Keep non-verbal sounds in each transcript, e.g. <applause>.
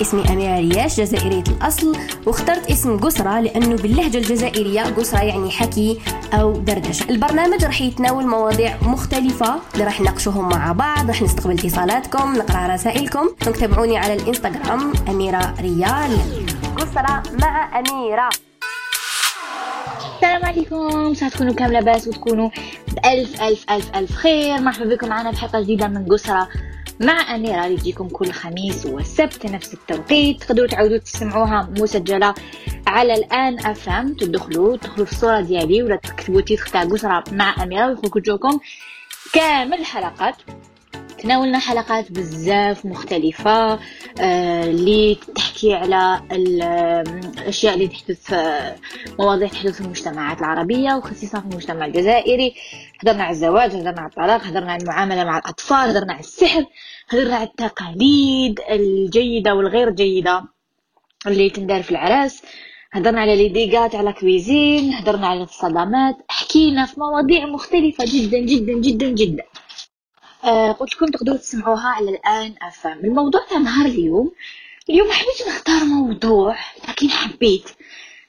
اسمي أميرة رياش جزائرية الأصل. واخترت اسم قسرة لأنه باللهجة الجزائرية قسرة يعني حكي أو دردشة. البرنامج راح يتناول مواضيع مختلفة اللي راح نناقشوهم مع بعض راح نستقبل اتصالاتكم نقرأ رسائلكم. تابعوني على الإنستغرام أميرة ريال. قسرة مع أميرة. السلام عليكم. ساعة تكونوا كاملة باس وتكونوا بألف ألف ألف ألف خير. مرحبا بكم معنا بحلقة جديدة من قسرة مع أميرة اللي تجيكم كل خميس والسبت نفس التوقيت. تقدروا تعودوا تسمعوها مسجلة على الآن أفهم. تدخلوا تدخلوا في الصورة ديالي ولا تكتبوا تيتر تاع قسرة مع أميرة. ويخرجوكم كامل الحلقات تناولنا حلقات بزاف مختلفة آه، اللي تحكي على الأشياء اللي تحدث مواضيع تحدث في المجتمعات العربية وخصيصا في المجتمع الجزائري. هضرنا على الزواج هضرنا على الطلاق هضرنا على المعاملة مع الأطفال هضرنا على السحر. هضرنا على التقاليد الجيدة والغير جيدة اللي تندار في العراس. هضرنا على لي ديغات على كويزين هضرنا على الصدمات. حكينا في مواضيع مختلفة جدا جدا جدا جدا. آه قلت لكم تقدروا تسمعوها على الآن أفهم. الموضوع تاع نهار اليوم اليوم حبيت نختار موضوع لكن حبيت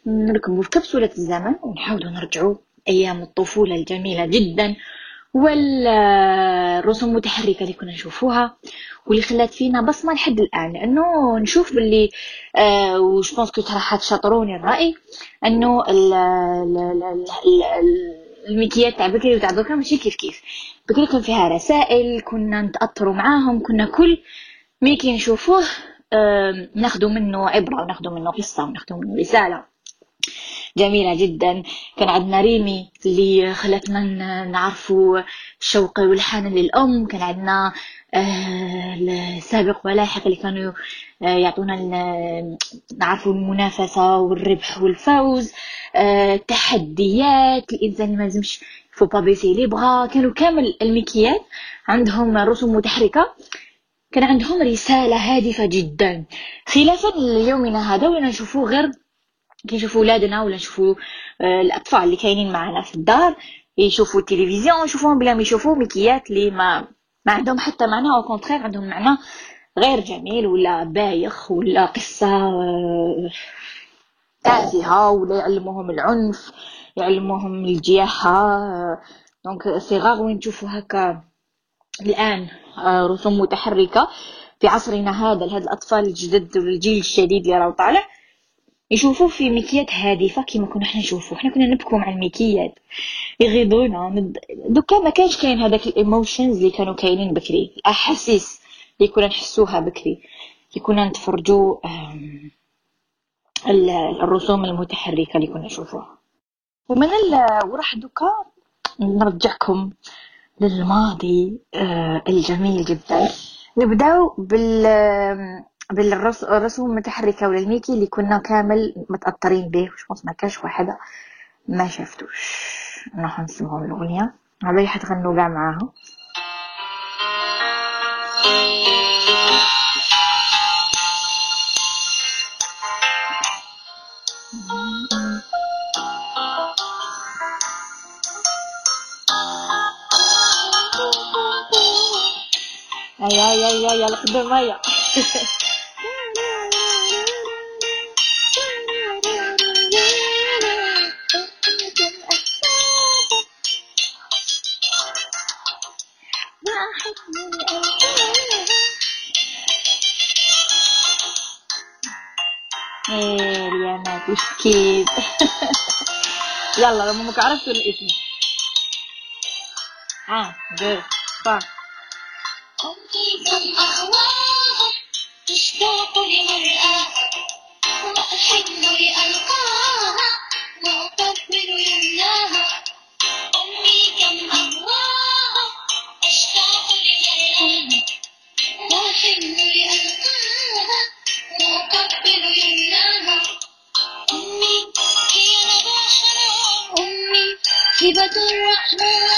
نركبوا في كبسولة الزمن ونحاولوا نرجعوا أيام الطفولة الجميلة جدا. والرسوم المتحركة اللي كنا نشوفوها واللي خلات فينا بصمة لحد الآن. لأنه نشوف باللي آه je pense راح تشاطروني الرأي أنه ال ال ال ال المكيات تاع بكري وتاع دوكا ماشي كيف كيف. بكري كان فيها رسائل كنا نتأثروا معاهم كنا كل ميكي نشوفوه ناخدو منه عبرة وناخدو منه قصة وناخدو منه رسالة. جميلة جدا. كان عندنا ريمي اللي خلتنا نعرفوا الشوق والحنان للأم. كان عندنا السابق آه، ولاحق اللي كانوا آه، يعطونا نعرفوا المنافسة والربح والفوز. التحديات آه، الإنسان ما لازمش فو با بيسي لي بغا كانوا كامل المكيات عندهم رسوم متحركة. كان عندهم رسالة هادفة جدا. خلافا ليومنا هذا وين نشوفوا غير كي نشوفوا ولادنا ولا نشوفوا الأطفال اللي كاينين معنا في الدار يشوفوا التلفزيون يشوفوهم بلا ما يشوفوا ميكيات اللي ما ما عندهم حتى معنى au contraire عندهم معنى غير جميل ولا بايخ ولا قصة آه، تافهة ولا يعلموهم العنف يعلموهم الجياحة donc c'est rare وين تشوفوا هكا الآن آه، رسوم متحركة في عصرنا هذا لهاد الأطفال الجدد والجيل الجديد اللي راهو طالع. يشوفوا في ميكيات هادفة كيما كنا حنا نشوفوا. حنا كنا نبكو مع الميكيات. يغيظونا. دوكا ما كانش كاين هذاك ال emotions اللي كانوا كاينين بكري. الأحاسيس اللي كنا نحسوها بكري. اللي كنا نتفرجوا الرسوم المتحركة اللي كنا نشوفوها. ومن وراح دوكا نرجعكم للماضي آه، الجميل جدا. نبداو بال بالرسوم المتحركه ولا الميكي اللي كنا كامل متاثرين به وش ما كاش واحدة ما شفتوش راح نسمعوا الاغنيه على حتغنوا كاع معاها يا يا يا يا القدم هيا ما مسكين <laughs> يلا لما ما عرفتوا الاسم. ها أمي أهواها تشتاق لمرآها وأحن لألقاها. هبة الرحمن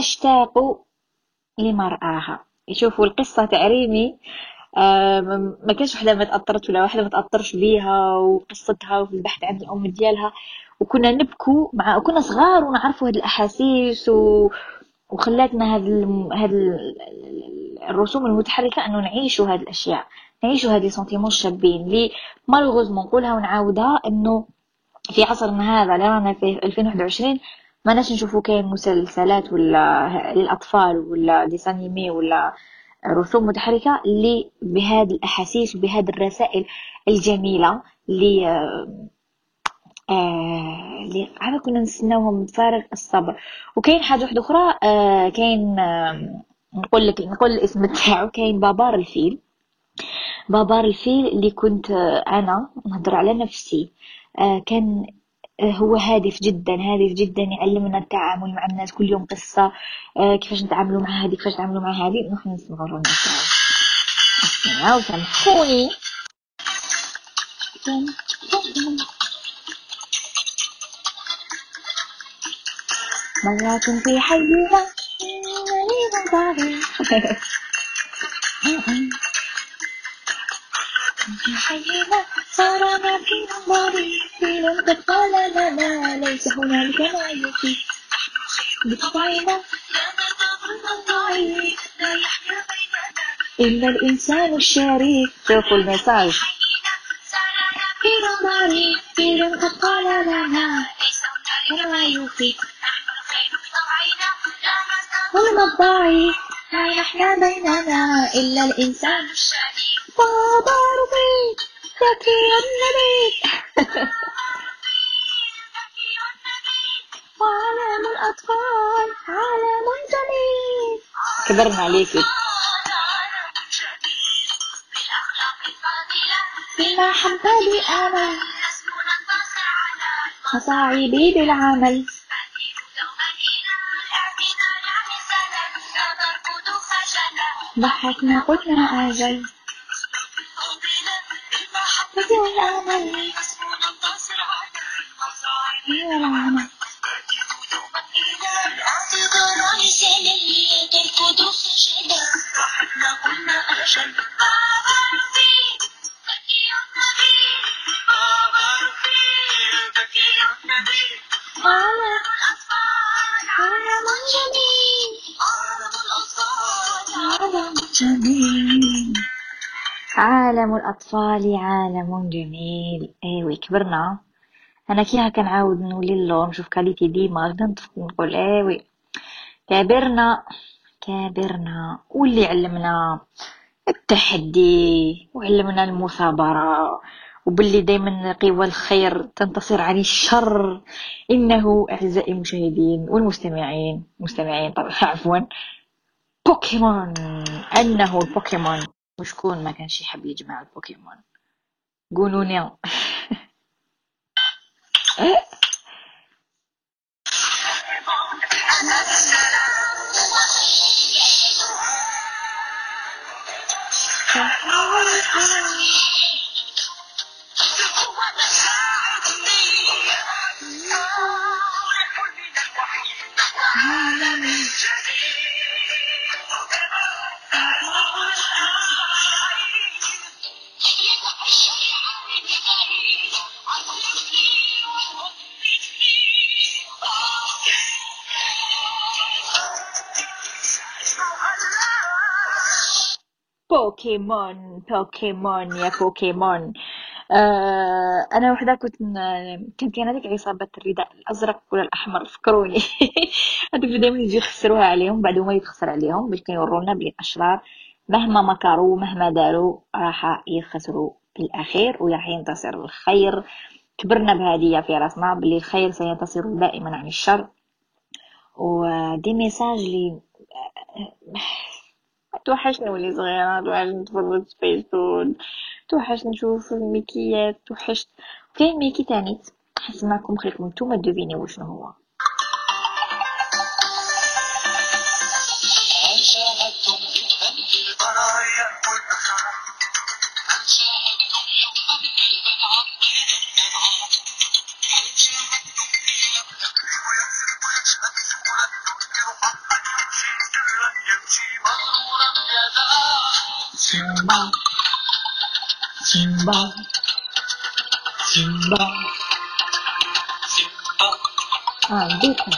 أشتاق لمرآها. يشوفوا القصة تاع ريمي ما كانش وحدة ما تاثرت ولا واحدة ما تأثرش بيها وقصتها وفي البحث عن الأم ديالها. وكنا نبكو مع كنا صغار ونعرفوا هاد الأحاسيس و... وخلاتنا هاد ال... هاد ال... الرسوم المتحركة أنه نعيشوا هاد الأشياء نعيشوا هاد sentiments الشابين اللي malheureusement نقولها ونعاودها أنه في عصرنا هذا اللي رانا في 2021 ما ناش نشوفوا كاين مسلسلات ولا للأطفال ولا ديسانيمي ولا رسوم متحركة اللي بهذه الأحاسيس وبهذه الرسائل الجميلة اللي آه اللي عاد كنا نستناوهم بفارغ الصبر. وكاين حاجة واحدة أخرى آه كاين آه نقول لك نقول الاسم تاعو كاين بابار الفيل. بابار الفيل اللي كنت آه أنا نهضر على نفسي. آه كان هو هادف جدا هادف جدا يعلمنا التعامل مع الناس كل يوم قصة آه، كيفاش نتعاملوا مع هذه كيفاش نتعاملوا مع هذه نروح نسمعوا لنا وسامحوني مرات في حيها في <laughs> حينا صار ما في نظري فيل قد قال لنا ليس هنالك ما يفيد بطبعنا لا يحيا بيننا إلا الإنسان الشريف شوفوا المساج في نظري فيل قد قال لنا ليس هنالك ما يفيد ظلم الضعيف لا يحيا بيننا إلا الإنسان الشريف بابا ذكي النبي الأطفال عالم جميل كبرنا عليكي بالمحبة بأمل مصاعبي بالعمل ضحكنا قلنا أجل. بدون الأمل هي العمل اعتذار رسالة اللي ترفض فشلا إحنا قلنا أجل بابا رفيق ذكي النبيل بابا رفيق ذكي النبيل عالم الأطفال عالم جميل عالم الأطفال عالم جميل عالم الأطفال عالم جميل. أيوة كبرنا أنا كيها كنعاود نولي اللور نشوف كاليتي ديما غدا نقول أيوة كبرنا كبرنا واللي علمنا التحدي وعلمنا المثابرة. وباللي دايما قوى الخير تنتصر على الشر. إنه أعزائي المشاهدين والمستمعين مستمعين طبعا عفوا بوكيمون. أنه البوكيمون وشكون ما كانش يحب يجمع البوكيمون. قولوا لي <laughs> بوكيمون بوكيمون يا بوكيمون. آه أنا وحدة كنت كان كاين هذيك عصابة الرداء الأزرق ولا الأحمر فكروني. <laughs> هذوك دائما يجي يخسروها عليهم بعد هما يتخسر عليهم باش كيورونا بلي الاشرار مهما مكروا مهما داروا راح يخسروا في الاخير وراح ينتصر الخير. كبرنا بهذه في راسنا بلي الخير سينتصر دائما عن الشر. و des messages اللي توحشني نولي صغيرة توحشني نتفرج سبيستون توحشني نشوف الميكيات توحشت. وكاين ميكي تاني حسمعكم خليكم نتوما devinez وشنو هو. سيمبا سيمبا آه عندكم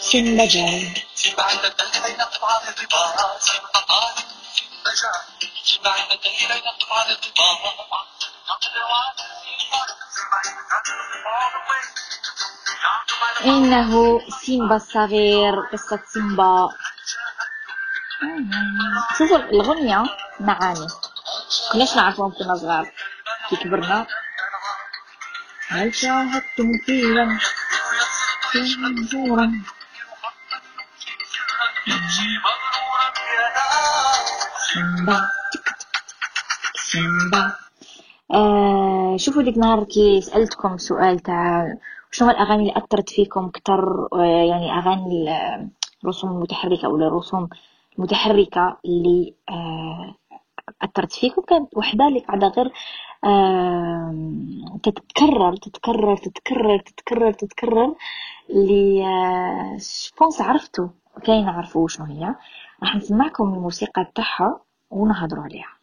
سيمبا جاي سيمبا عند الدليل نقطع الربا سيمبا قادم سيمبا جاي سيمبا عند الدليل نقطع الربا إنه سيمبا الصغير قصة سيمبا شوفوا الغنية معاني كناش نعرفهم كنا صغار كي كبرنا هل شاهدتم فيلا منظورا سيمبا آه شوفوا ديك نهار كي سألتكم سؤال تاع شنو الأغاني اللي أثرت فيكم كتر آه يعني أغاني الرسوم المتحركة أو الرسوم المتحركة اللي آه أثرت فيكم كانت وحدة اللي قاعدة غير آه تتكرر تتكرر تتكرر تتكرر تتكرر اللي آه بونس عرفتوا كاين عرفوا شنو هي. راح نسمعكم الموسيقى تاعها ونهضروا عليها.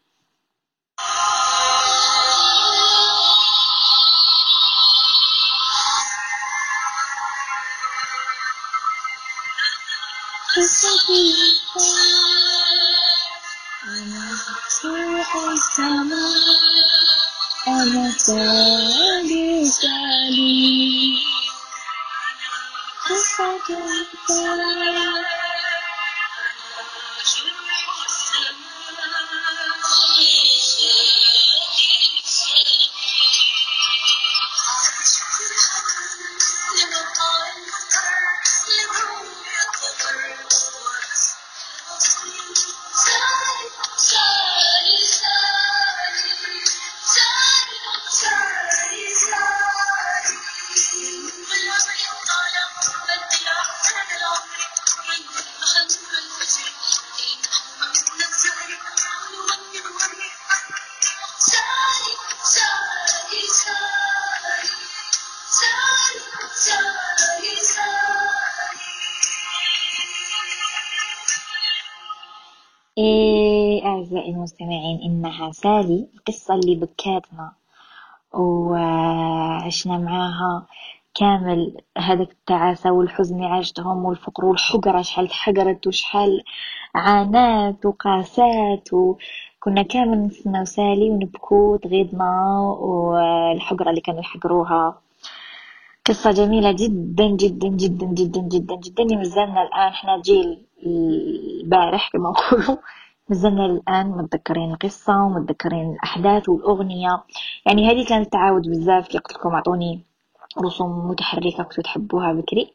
أنا سالي سالي قصة إيه المستمعين إنها سالي القصة اللي بكاتنا. وعشنا معاها كامل هذاك التعاسة والحزن اللي عاشتهم والفقر والحقرة شحال تحقرت وشحال عانات وقاسات. وكنا كامل نستناو سالي ونبكو تغيضنا والحقرة اللي كانوا يحقروها. قصة جميلة جدا جدا جدا جدا جدا جدا مازلنا الآن إحنا جيل البارح كما نقولوا. مازلنا الآن متذكرين القصة ومتذكرين الأحداث والأغنية. يعني هذه كانت تعاود بزاف كي قلت لكم أعطوني رسوم متحركة كنتو تحبوها بكري.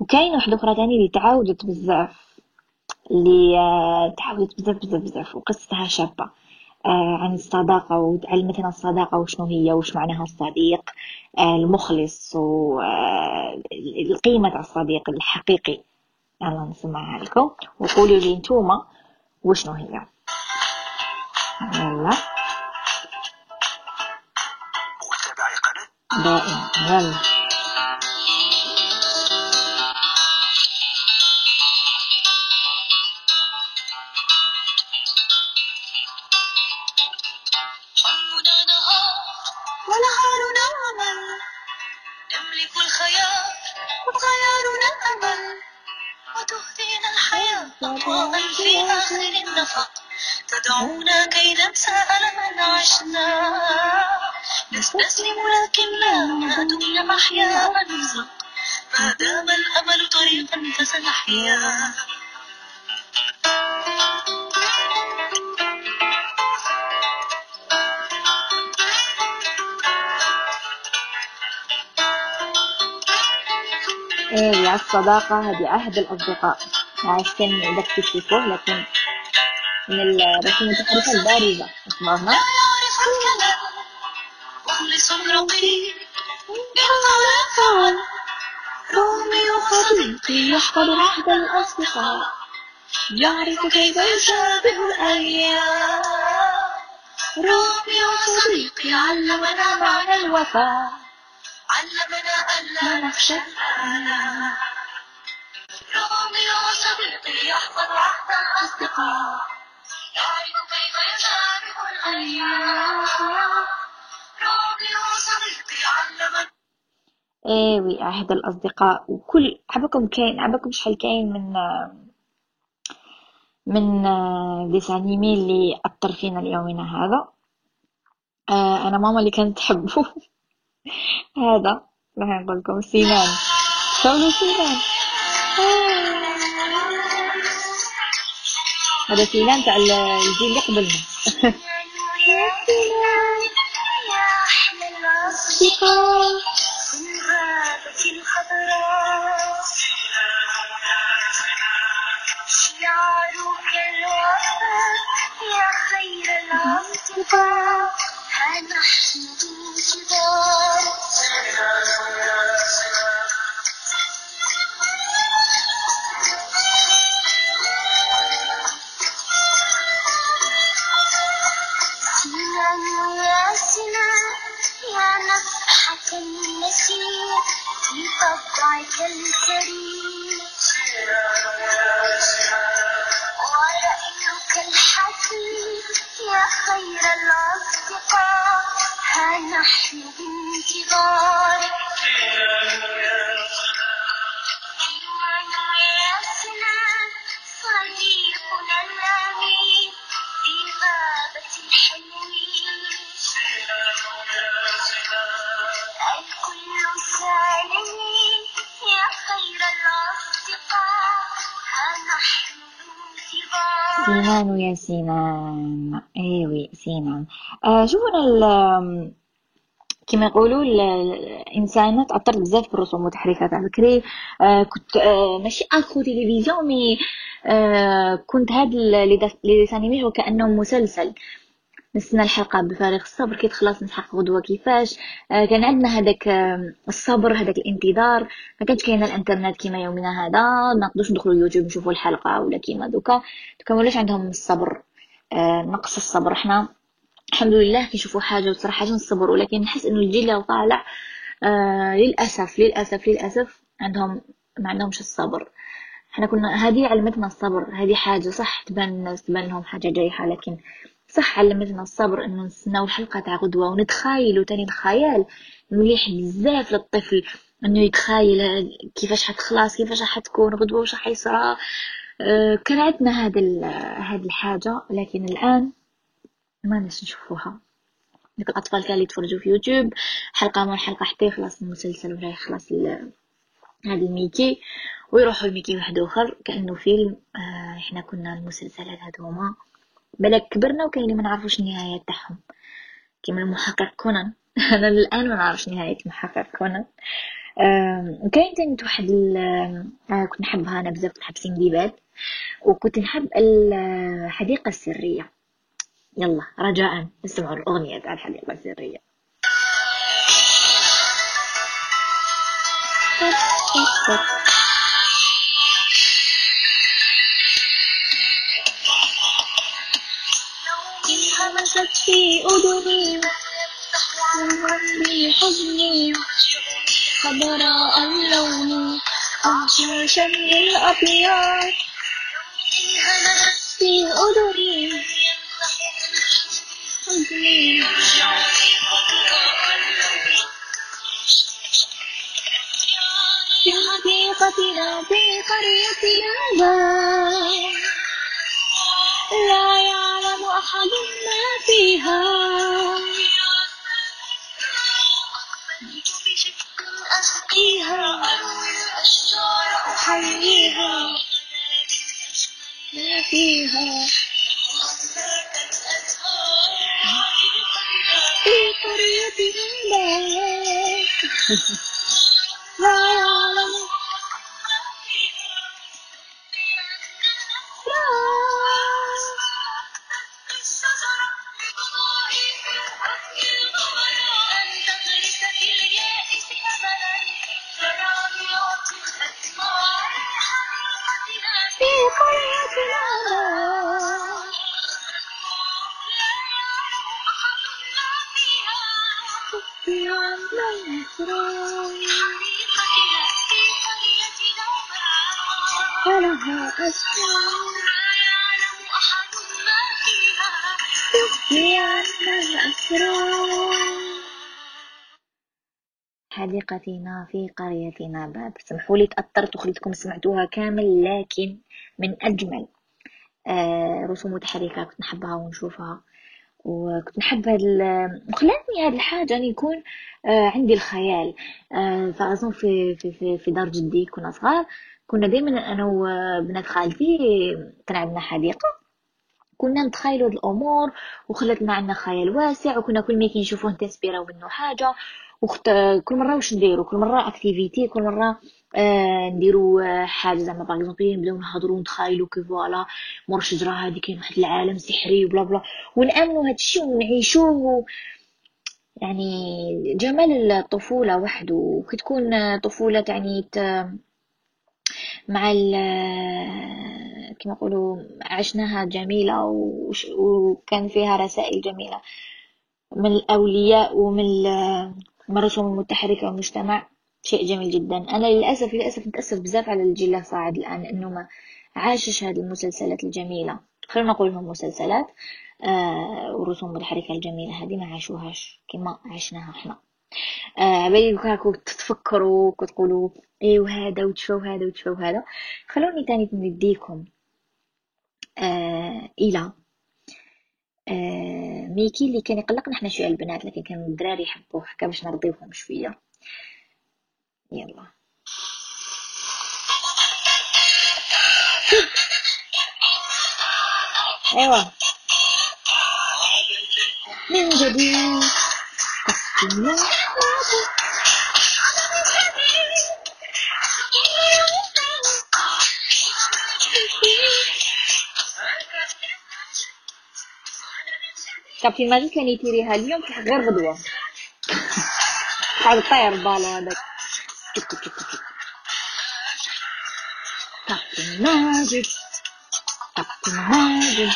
وكاين واحدة أخرى تاني اللي تعاودت بزاف اللي آه، تعاودت بزاف بزاف بزاف وقصتها شابة آه، عن الصداقة وتعلمتنا الصداقة وشنو هي وش معناها الصديق آه، المخلص والقيمة تاع الصديق الحقيقي. يلا نسمعها لكم. وقولوا لي نتوما وشنو هي يلا دائما. يلا. عشنا. نستسلم لكن لا ما دمنا أحياء نرزق ما دام الأمل طريقا فسنحيا. إيه الصداقة هذه عهد الأصدقاء. عشان إذا تكتشفوه لكن من الرسوم البارزة اسمعوها يرضى روميو صديقي يحفظ عهد الأصدقاء. يعرف كيف يشابه الأيام. روميو صديقي علمنا معنى الوفاء. علمنا ألا نخشى الآلام. روميو صديقي يحفظ عهد الأصدقاء. يعرف كيف يشارك الأيام. ايوي عهد الأصدقاء. وكل عبكم كاين عبكم شحال كاين من من ديسانيمي اللي أثر فينا ليومنا هذا. آه أنا ماما اللي كانت تحبه. <laughs> هذا راح نقول لكم سنان شغلوا سنان آه. هذا سنان تاع الجيل اللي قبلنا. <laughs> الأصدقاء الخضراء شعارك الوفاء يا خير الأصدقاء ها نحن بانتظار سينان يا سينان ايوي سينان آه شوفوا ال كما يقولوا الانسان تاثرت بزاف بالرسوم والتحريفات. على بكري آه كنت آه ماشي accro تلفزيون mais آه كنت هاد les dessins animés هو كانه مسلسل. نستنى الحلقة بفارغ الصبر كي تخلص نسحق غدوة كيفاش. آه كان عندنا هذاك آه الصبر هذاك الانتظار. ما كانش كاين الانترنت كيما يومنا هذا. ما نقدرش ندخلوا يوتيوب نشوفوا الحلقة ولا كيما دوكا. دوكا ولاش عندهم الصبر. آه نقص الصبر إحنا الحمد لله كنشوفوا حاجة وصراحة حاجة نصبر ولكن نحس إنه الجيل اللي طالع للأسف للأسف للأسف عندهم ما عندهمش الصبر. إحنا كنا هذه علمتنا الصبر. هذه حاجة صح تبان تبان لهم حاجة جايحة لكن صح علمتنا الصبر إنه نستناو الحلقة تاع غدوة ونتخايلو تاني الخيال مليح بزاف للطفل إنه يتخايل كيفاش حتخلص كيفاش حتكون غدوة وش حيصرى. أه كان عندنا هذا هذه الحاجة لكن الآن ما ناش نشوفوها. ديك الأطفال كانوا يتفرجوا في يوتيوب حلقة مور حلقة حتى يخلص المسلسل ولا يخلص هذا الميكي. ويروحوا الميكي واحد آخر كأنه فيلم. آه إحنا كنا المسلسلات هذوما بالك كبرنا وكاين ما نعرفوش النهاية تاعهم. كيما المحقق كونان. <laughs> أنا الآن ما نعرفش نهاية المحقق كونان. وكاين تاني واحد آه كنت نحبها أنا بزاف كنت نحب سندباد وكنت نحب الحديقة السرية. يلا رجاء نسمعوا الأغنية تاع الحديقة السرية. همست في أذني في حزني خضراء اللون للأبيض همست في أذني حزني في حديقتنا في قريتنا. دار لا يعلم أحد ما فيها. أسقيها أحييها. ما فيها في قريتنا لا حديقتنا في قريتنا باب. سمحوا لي تأثرت وخليتكم سمعتوها كامل لكن من أجمل آه رسوم متحركة كنت نحبها ونشوفها. وكنت نحب هاد وخلاتني هاد الحاجة أن يكون آه عندي الخيال. آه فأظن في, في, في, في دار جدي كنا صغار كنا دايما أنا وبنات خالتي كان عندنا حديقة كنا نتخيلوا الأمور وخلت لنا عندنا خيال واسع وكنا كل ما كي نشوفوه نتسبيراو منه حاجة وخت كل مرة واش نديرو كل مرة activité كل مرة آه نديرو آه حاجة زعما par exemple نبداو نهضرو ونتخايلو que voilà مور الشجره هادي كاين واحد العالم سحري و bla bla ونأمنوا هادشي ونعيشوه يعني جمال الطفولة وحده كي تكون طفولة يعني مع ال كما نقولوا عشناها جميلة وكان فيها رسائل جميلة من الأولياء ومن من الرسوم المتحركة والمجتمع. شيء جميل جدا. أنا للأسف للأسف نتأسف بزاف على الجيل الصاعد الآن إنه ما عاشش هذه المسلسلات الجميلة. خلينا نقول لهم مسلسلات آه والرسوم المتحركة الجميلة هذه ما عاشوهاش كما عشناها إحنا. آه هاكو تتفكروا وتقولوا إيه وهذا وتشوفوا هذا وتشوفوا هذا. خلوني تاني نديكم آه إلى آه ميكي اللي كان يقلقنا إحنا شوية البنات لكن كانوا الدراري يحبوه حكا باش نرضيوهم شوية. يلا. ايوا من جديد. كابتن ماجد كان يتيريها اليوم في غير غدوة قاعد طاير بالو هذاك كابتن ماجد كابتن ماجد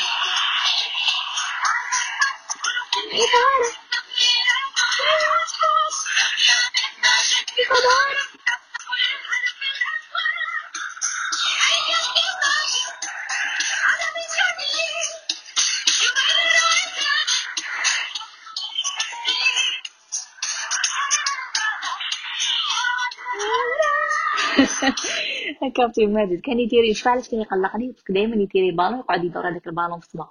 كابتن ماجد كان يدير شفا علاش كان يقلقني. دائما يتيري بالون يقعد يدور هذاك البالون في السما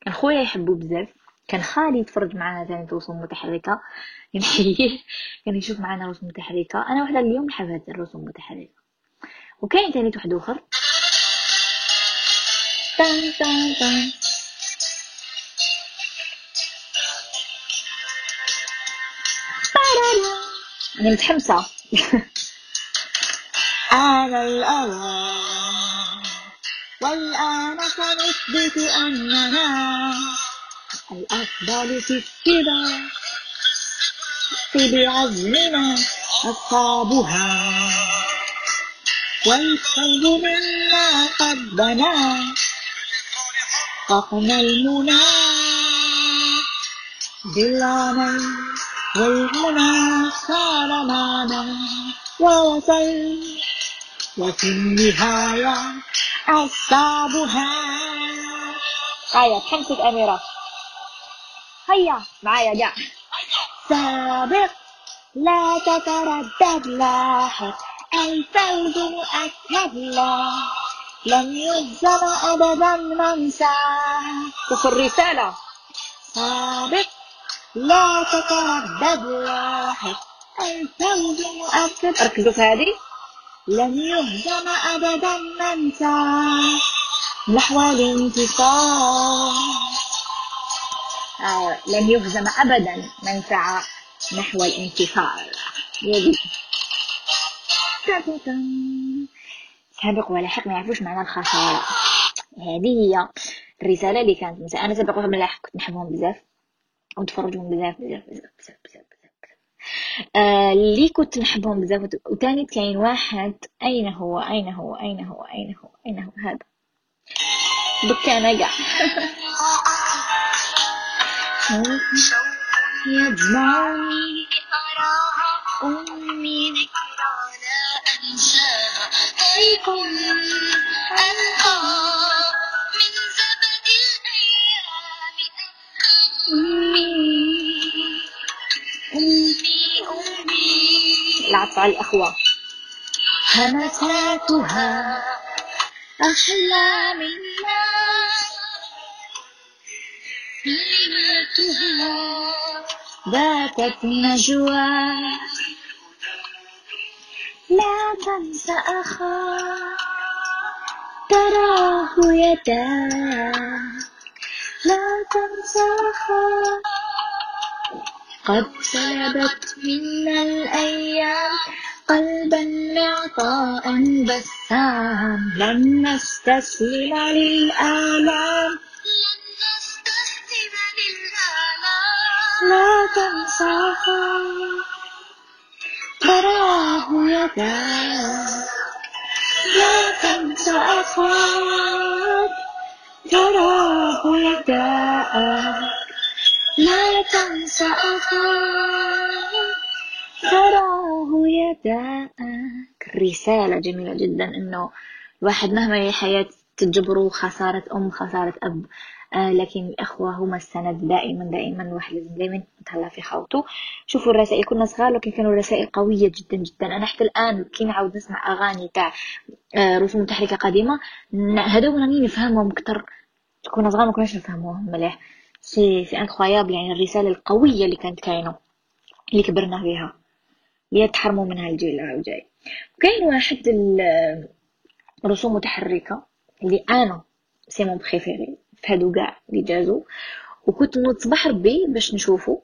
كان خويا يحبو بزاف. كان خالي يتفرج معنا ثاني رسوم متحركة. ينحيه <laughs> كان يشوف معنا رسوم متحركة. أنا وحدة اليوم نحب هاد الرسوم المتحركة. وكاين ثاني واحد آخر. طن طن طن أنا متحمسة. <laughs> أنا الأول والآن سنثبت أننا الأفضل في السباق بعزمنا أصحابها. والخير منا قد بنى. حقنا المنى بالعمل والمنى صار معنا ووصل. وفي النهاية أصابها هيا تحمست أميرة. هيا معايا جاء. سابق لا تتردد لاحق الفوز مؤكد لا. لن يهزم أبدا من سعى شوف الرسالة. سابق لا تتردد لاحق الفوز مؤكد ركزوا في هذه. لن يهزم أبدا من سعى نحو الانتصار. آه لن يهزم أبدا من سعى نحو الانتصار. سابق ولاحق ما يعرفوش معنى الخسارة. هذه هي الرسالة اللي كانت. مثلا أنا سابق ولاحق كنت نحبهم بزاف. ونتفرجهم بزاف بزاف بزاف بزاف, بزاف. آه اللي كنت نحبهم بزاف. وتاني كاين واحد أين هو؟ أين هو؟ أين هو؟ أين هو؟ أين هو؟ هذا. بكى أنا قاع. يجمعني أراها أمي ذكرى لا أنساها. عليكم أنقى العطف على الأخوة همساتها أحلى منا. كلماتها باتت نجوى. لا تنس أخا تراه يدا. لا تنس أخا قد سلبت منا الأيام قلبا معطاء بسام. لن نستسلم للآلام. لا تنساها. تراه يدا لا تنسى أخاك تراه يداء لا تنسى أخاك تراه يداءك رسالة جميلة جدا إنه الواحد مهما هي حياة تجبره خسارة أم خسارة أب آه لكن الأخوة هما السند دائما دائما الواحد لازم دائما يتهلا في خوته. شوفوا الرسائل كنا صغار لكن كانوا الرسائل قوية جدا جدا. أنا حتى الآن كي نعاود نسمع أغاني تاع آه رسوم متحركة قديمة هذوك راني نفهمهم أكثر. كنا صغار ما كناش نفهموهم مليح. c'est c'est incroyable يعني الرسالة القوية اللي كانت كاينة اللي كبرنا بها اللي تحرموا منها الجيل الجاي. كاين واحد الرسوم متحركة اللي أنا c'est mon préféré في هادو كاع اللي جازو. وكنت نوض صباح ربي باش نشوفو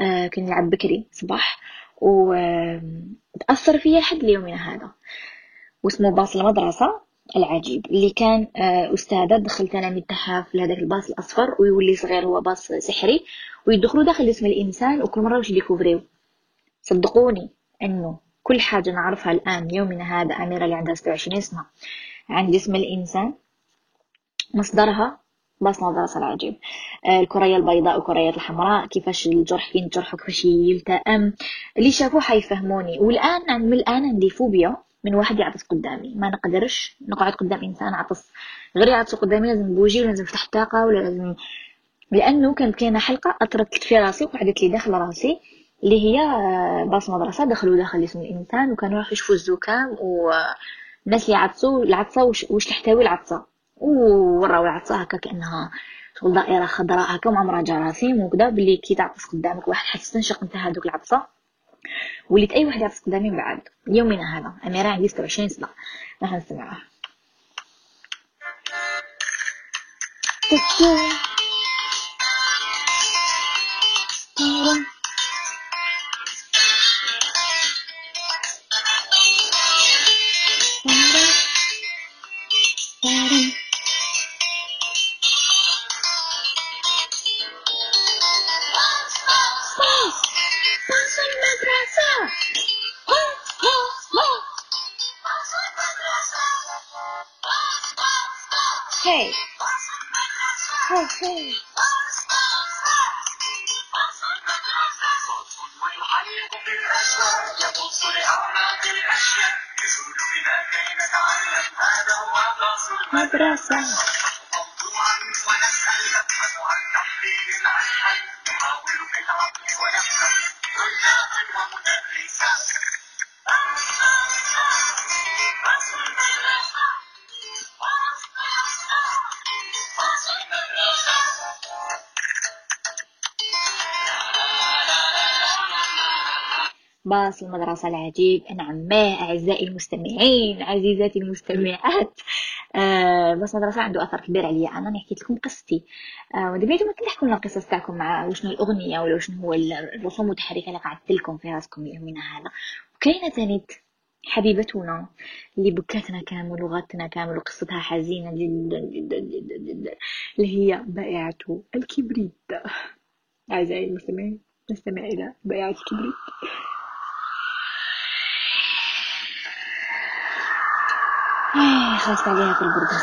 آه كان نلعب بكري صباح. و تأثر فيا حد ليومنا هذا. واسمه باص المدرسة العجيب اللي كان آه أستاذة دخل تلاميذ تاعها في هذاك الباص الأصفر ويولي صغير هو باص سحري. ويدخلوا داخل جسم الإنسان وكل مرة واش يديكوفريو. صدقوني. أنه كل حاجة نعرفها الآن يومنا هذا أميرة اللي عندها 26 سنة عن جسم الإنسان مصدرها بس نظرة العجيب. آه، الكرية البيضاء والكرية الحمراء كيفاش الجرح ينجرح وكيفاش يلتئم. اللي شافوه حيفهموني. والآن من الآن عندي فوبيا من واحد يعطس قدامي. ما نقدرش نقعد قدام إنسان عطس. غير يعطس قدامي لازم بوجي ولازم نفتح الطاقة ولا لازم لأنه كانت كاينة حلقة أثرت في راسي وقعدت لي داخل راسي. اللي هي آه، باص مدرسة دخلوا داخل اسم الإنسان وكانوا راح يشوفوا الزكام والناس اللي عطسوا العطسة وش تحتوي العطسة. وراو العطسة هكا كأنها شغل دائرة خضراء هكا ومعمرها جراثيم وكذا بلي كي تعطس قدامك واحد حس تنشق انت هذوك العطسة. وليت أي واحد يعطس قدامي بعد يومنا هذا. أميرة عندي ستة وعشرين سنة. راح نسمعها. Daddy. باص المدرسة العجيب. نعم ما أعزائي المستمعين عزيزاتي المستمعات. آه باص المدرسة عنده أثر كبير عليا. أنا أنا حكيت لكم قصتي. آه ودابا ما تحكوا لنا القصص تاعكم مع وشنو الأغنية ولا وشنو هو الرسوم المتحركة اللي قعدت لكم في راسكم يومنا هذا. وكاينة تانيت حبيبتنا اللي بكتنا كامل وغتنا كامل وقصتها حزينة جدا جدا جدا جدا. اللي هي بائعة الكبريت. أعزائي المستمعين نستمع إلى بائعة الكبريت. Hasta que el grupo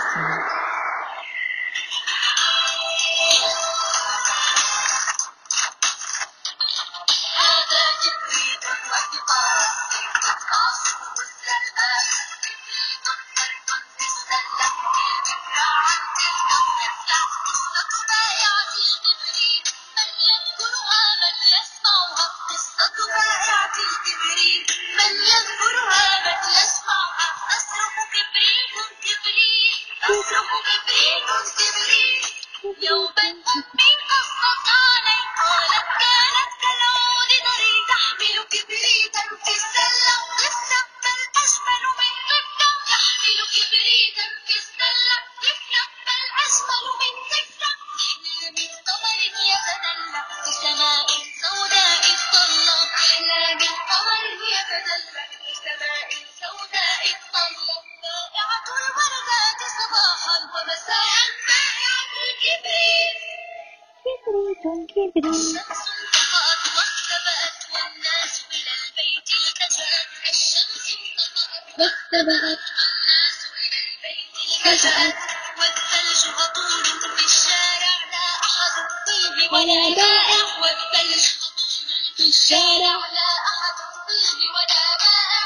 عليها في البرد واختبأت فجأت والثلج هطول في الشارع لا أحد فيه ولا بائع والثلج هطول في الشارع لا أحد فيه ولا بائع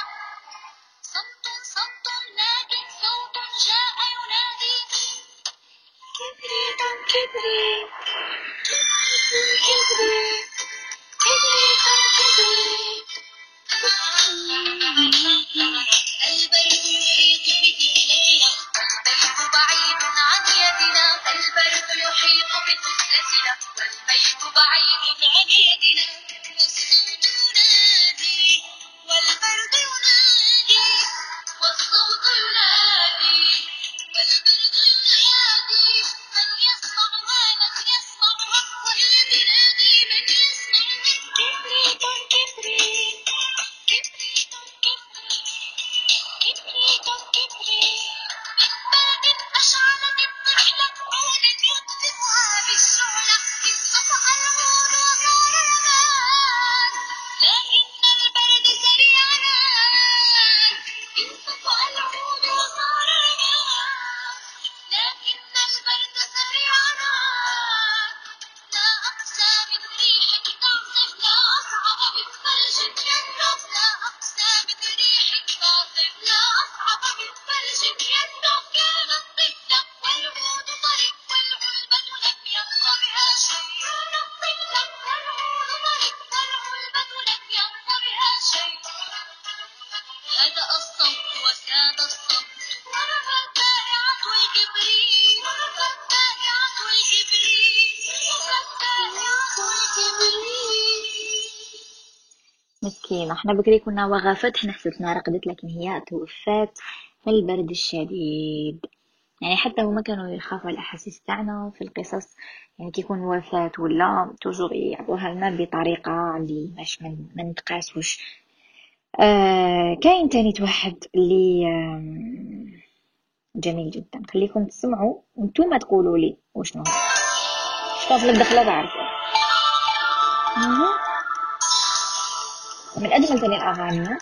صمت صمت لكن صوت جاء ينادي كبريت كبريت كبريت كبريت مسكينة إحنا بكري كنا وغفت إحنا حسيتنا رقدت لكن هي توفات من البرد الشديد. يعني حتى هما كانوا يخافوا الأحاسيس تاعنا في القصص. يعني كيكون وفاة ولا توجور يعطوها لنا بطريقة اللي باش ما نتقاسوش. آه كاين تاني واحد اللي جميل جدا. خليكم تسمعوا وأنتم تقولوا لي وشنو شوف الدخلة؟ بعرفه من أجمل تاني الأغاني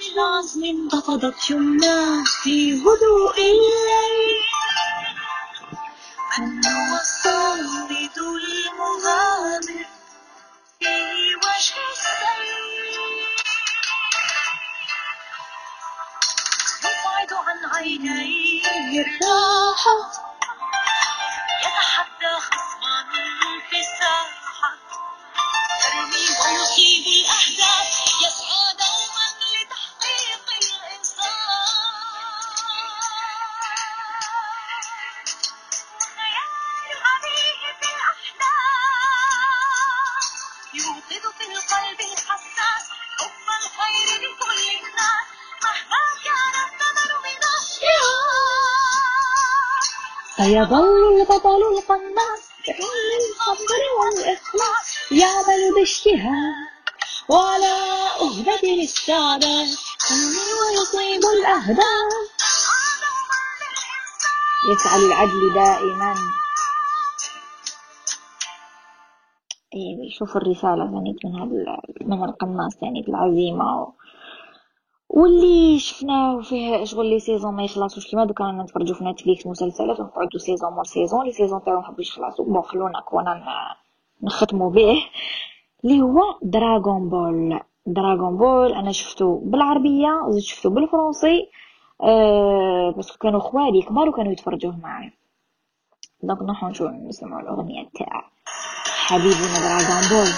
بلازم انتفضت يمناه في هدوء الليل من هو الصامت المغامر في وجه السيل يبعد عن عينيه الراحة سيظل البطل القناص بكل الصبر والإخلاص. يعمل باجتهاد وعلى أهبة للسعادة ويصيب الأهداف. يسعى للعدل دائما. أيوة شوف الرسالة يعني من هذا من القناص يعني العزيمة. واللي شفناه فيه شغل les saisons ما يخلصوش كيما دوكا رانا نتفرجوا في Netflix مسلسلات ونقعدوا saison مور saison les saisons تاعهم محبوش يخلصوا bon خلونا كونا نختموا به اللي هو Dragon Ball Dragon Ball أنا شفتو بالعربية وزيد شفتو بالفرنسي أه بس كانوا خوالي كبار وكانوا يتفرجوه معايا. donc نروحو نشوفو نسمعو الأغنية تاع حبيبنا Dragon Ball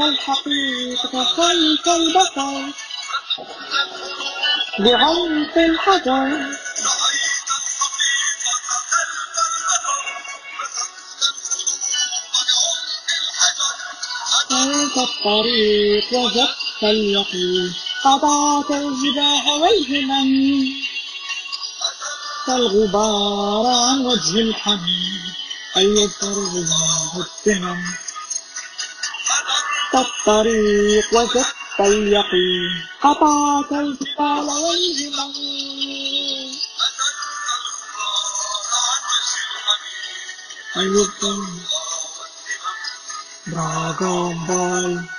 الحقيقة خلف البصر بعنف الحجر أنت الطريق وجدت اليقين. قطعت الجباه والهمم. كالغبار عن وجه الحميد أيسر منه التمم. الطريق وجدت اليقين قطعت الجبال والهمم أيسر Dragon Ball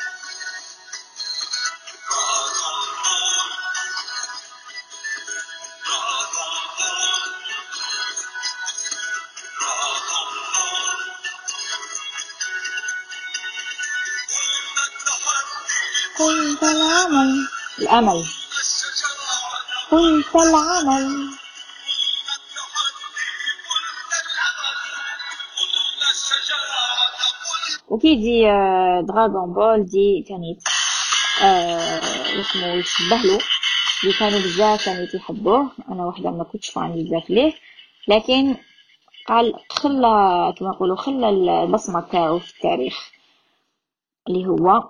قلت العمل الأمل قلت العمل وكي يجي دراغون بول دي آه اسمه يشبه له اللي كانوا بزاف تانيت يحبوه. أنا وحدة ما كنتش عندي بزاف ليه. لكن قال خلى كما نقولوا خلى البصمة تاعو في التاريخ. اللي هو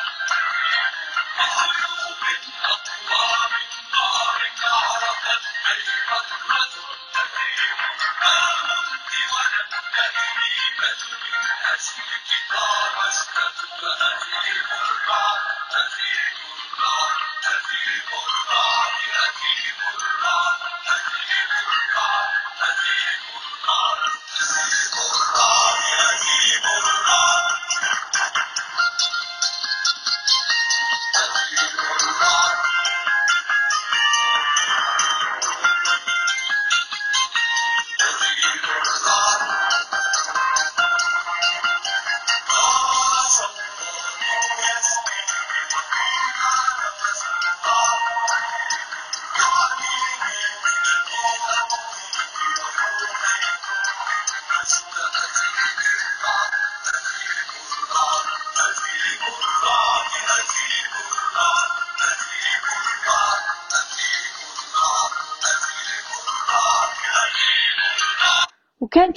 people are rock, that people are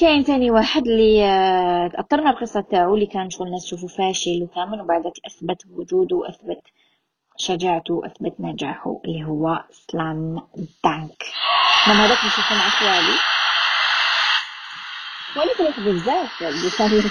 كاين تاني واحد اللي آه، تأثرنا القصة تاعو اللي كان شغل الناس تشوفه فاشل وكامل وبعدك أثبت وجوده وأثبت شجاعته وأثبت نجاحه اللي هو سلام دانك. من هذاك نشوفه مع خوالي. يحب بزاف اللي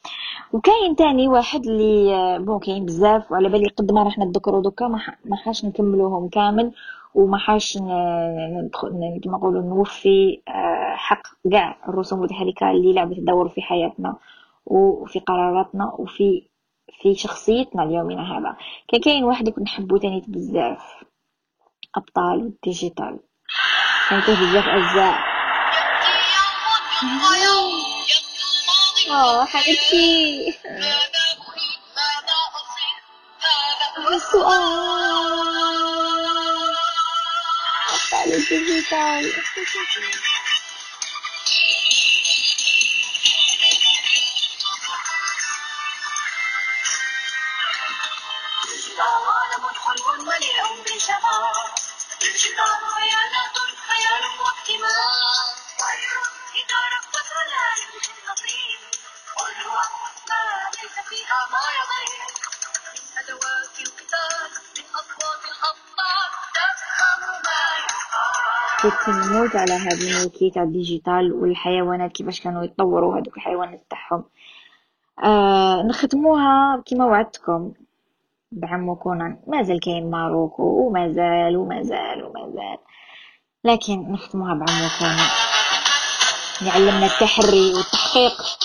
وكاين تاني واحد اللي آه، bon كاين بزاف وعلى بالي قد ما راح نذكروا دوكا ما راحش نكملوهم كامل وما راحش كما نقولوا نوفي آه، حق كاع الرسوم المتحركة اللي لعبت تدور في حياتنا وفي قراراتنا وفي في شخصيتنا ليومنا هذا. كان كاين واحد كنت نحبو تاني بزاف أبطال ال digital كان فيه بزاف أجزاء. 哦，还没去。好了，就了。كنت نموت على هاد الملكية تاع ال digital والحيوانات كيفاش كانوا يتطوروا هذوك الحيوانات تاعهم. آه نختموها كما وعدتكم بعمو كونان مازال كاين ماروكو ومازال ومازال ومازال. لكن نختموها بعمو كونان يعلمنا التحري والتحقيق.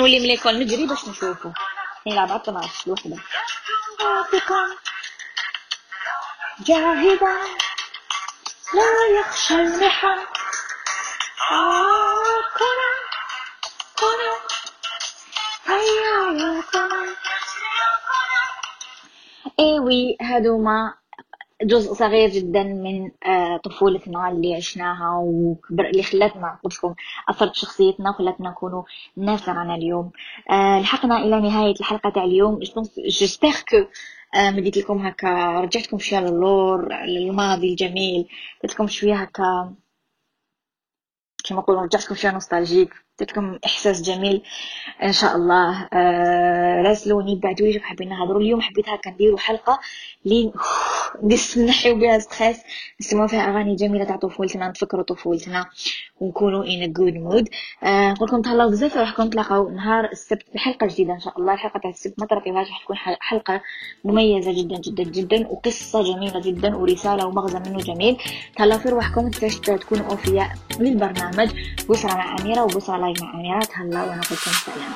نولي ليكول نجري باش نشوفو. نلعب على 12 الوحدة واثقا جاهدا. لا يخشى المحن. آه كونان كونان هيا يا كونان ايوي هادوما جزء صغير جدا من آه، طفولتنا اللي عشناها وكبر اللي خلتنا قلت لكم اثرت شخصيتنا وخلتنا نكونوا الناس اللي رانا اليوم. آه، لحقنا إلى نهاية الحلقة تاع اليوم. j'espère que مديت لكم هكا رجعتكم شوية للور للماضي الجميل. قلت لكم شوية هكا كما نقولوا رجعتكم شوية nostalgique. لكم إحساس جميل. إن شاء الله آه راسلوني بعثوا لي حابين نهضروا اليوم. حبيت هكا نديروا حلقة لي. نحيو بها stress. نسمعوا فيها أغاني جميلة تاع طفولتنا. نتفكروا طفولتنا. ونكونوا ان جود مود نقول لكم تهلاو بزاف. راحكم تلاقاو نهار السبت بحلقة جديدة إن شاء الله. الحلقة تاع السبت ما ترقيوهاش راح تكون حلقة مميزة جدا جدا جدا. وقصة جميلة جدا. ورسالة ومغزى منه جميل. تهلاو في روحكم. تكونوا أوفياء للبرنامج. بشرى مع أميرة. وبشرى อย่างเงี้ยทันแล้วเราไปจนเสร็จแล้